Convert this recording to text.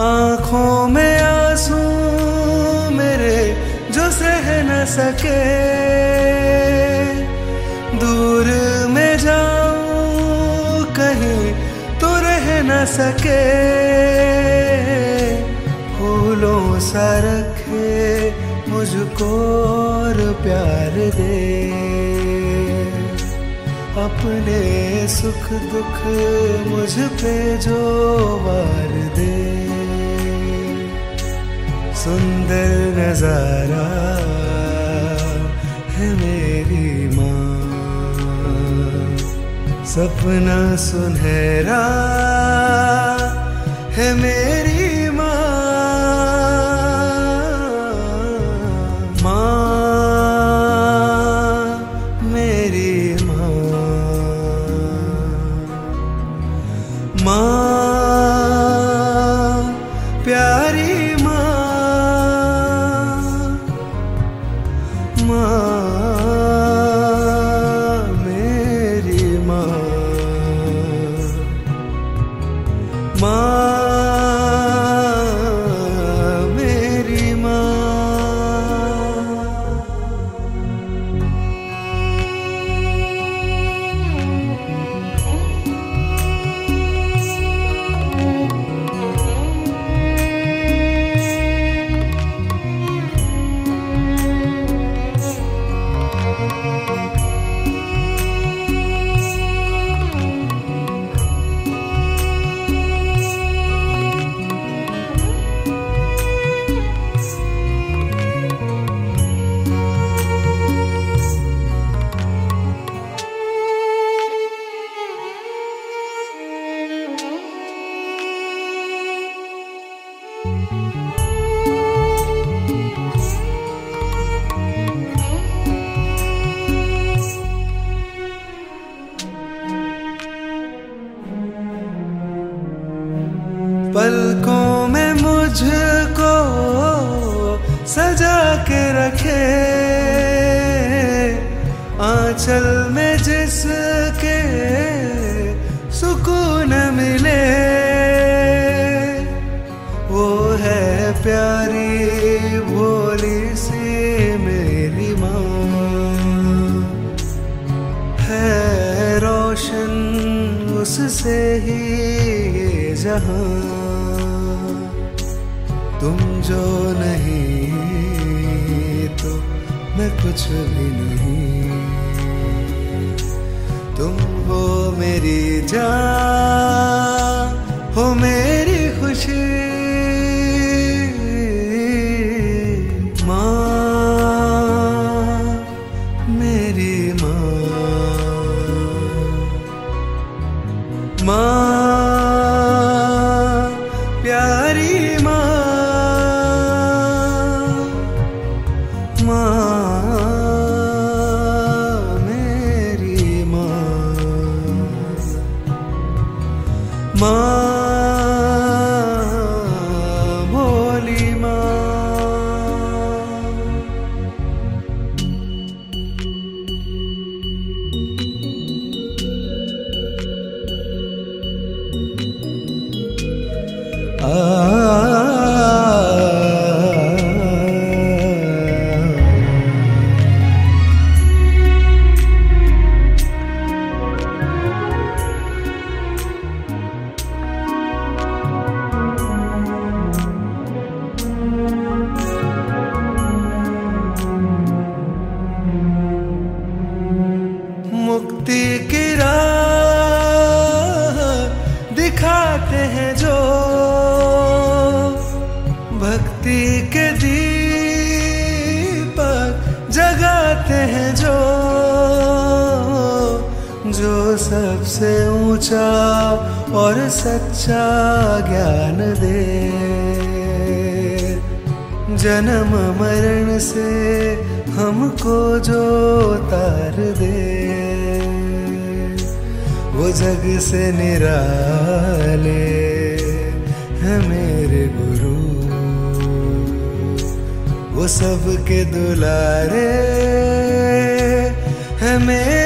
आँखों में आँसू मेरे जो सह न सके। दूर में जाऊँ, कहीं तो रह न सके। फूलों सा रखे मुझको और प्यार दे। अपने सुख दुख मुझ पे जो वार दे। सुंदर नज़ारा है मेरी माँ। सपना सुनहरा है मेरी के रखे। आंचल में जिसके सुकून मिले, वो है प्यारी भोली सी मेरी माँ। है रोशन उससे ही ये जहाँ। तुम जो नहीं तो मैं कुछ भी नहीं। तुम वो मेरी जान। दिखाते हैं जो भक्ति के दीपक जगाते हैं जो जो सबसे ऊँचा और सच्चा ज्ञान दे। जन्म मरण से हमको जो तार दे। वो जग से निराले है मेरे गुरु। वो सबके दुलारे है मेरे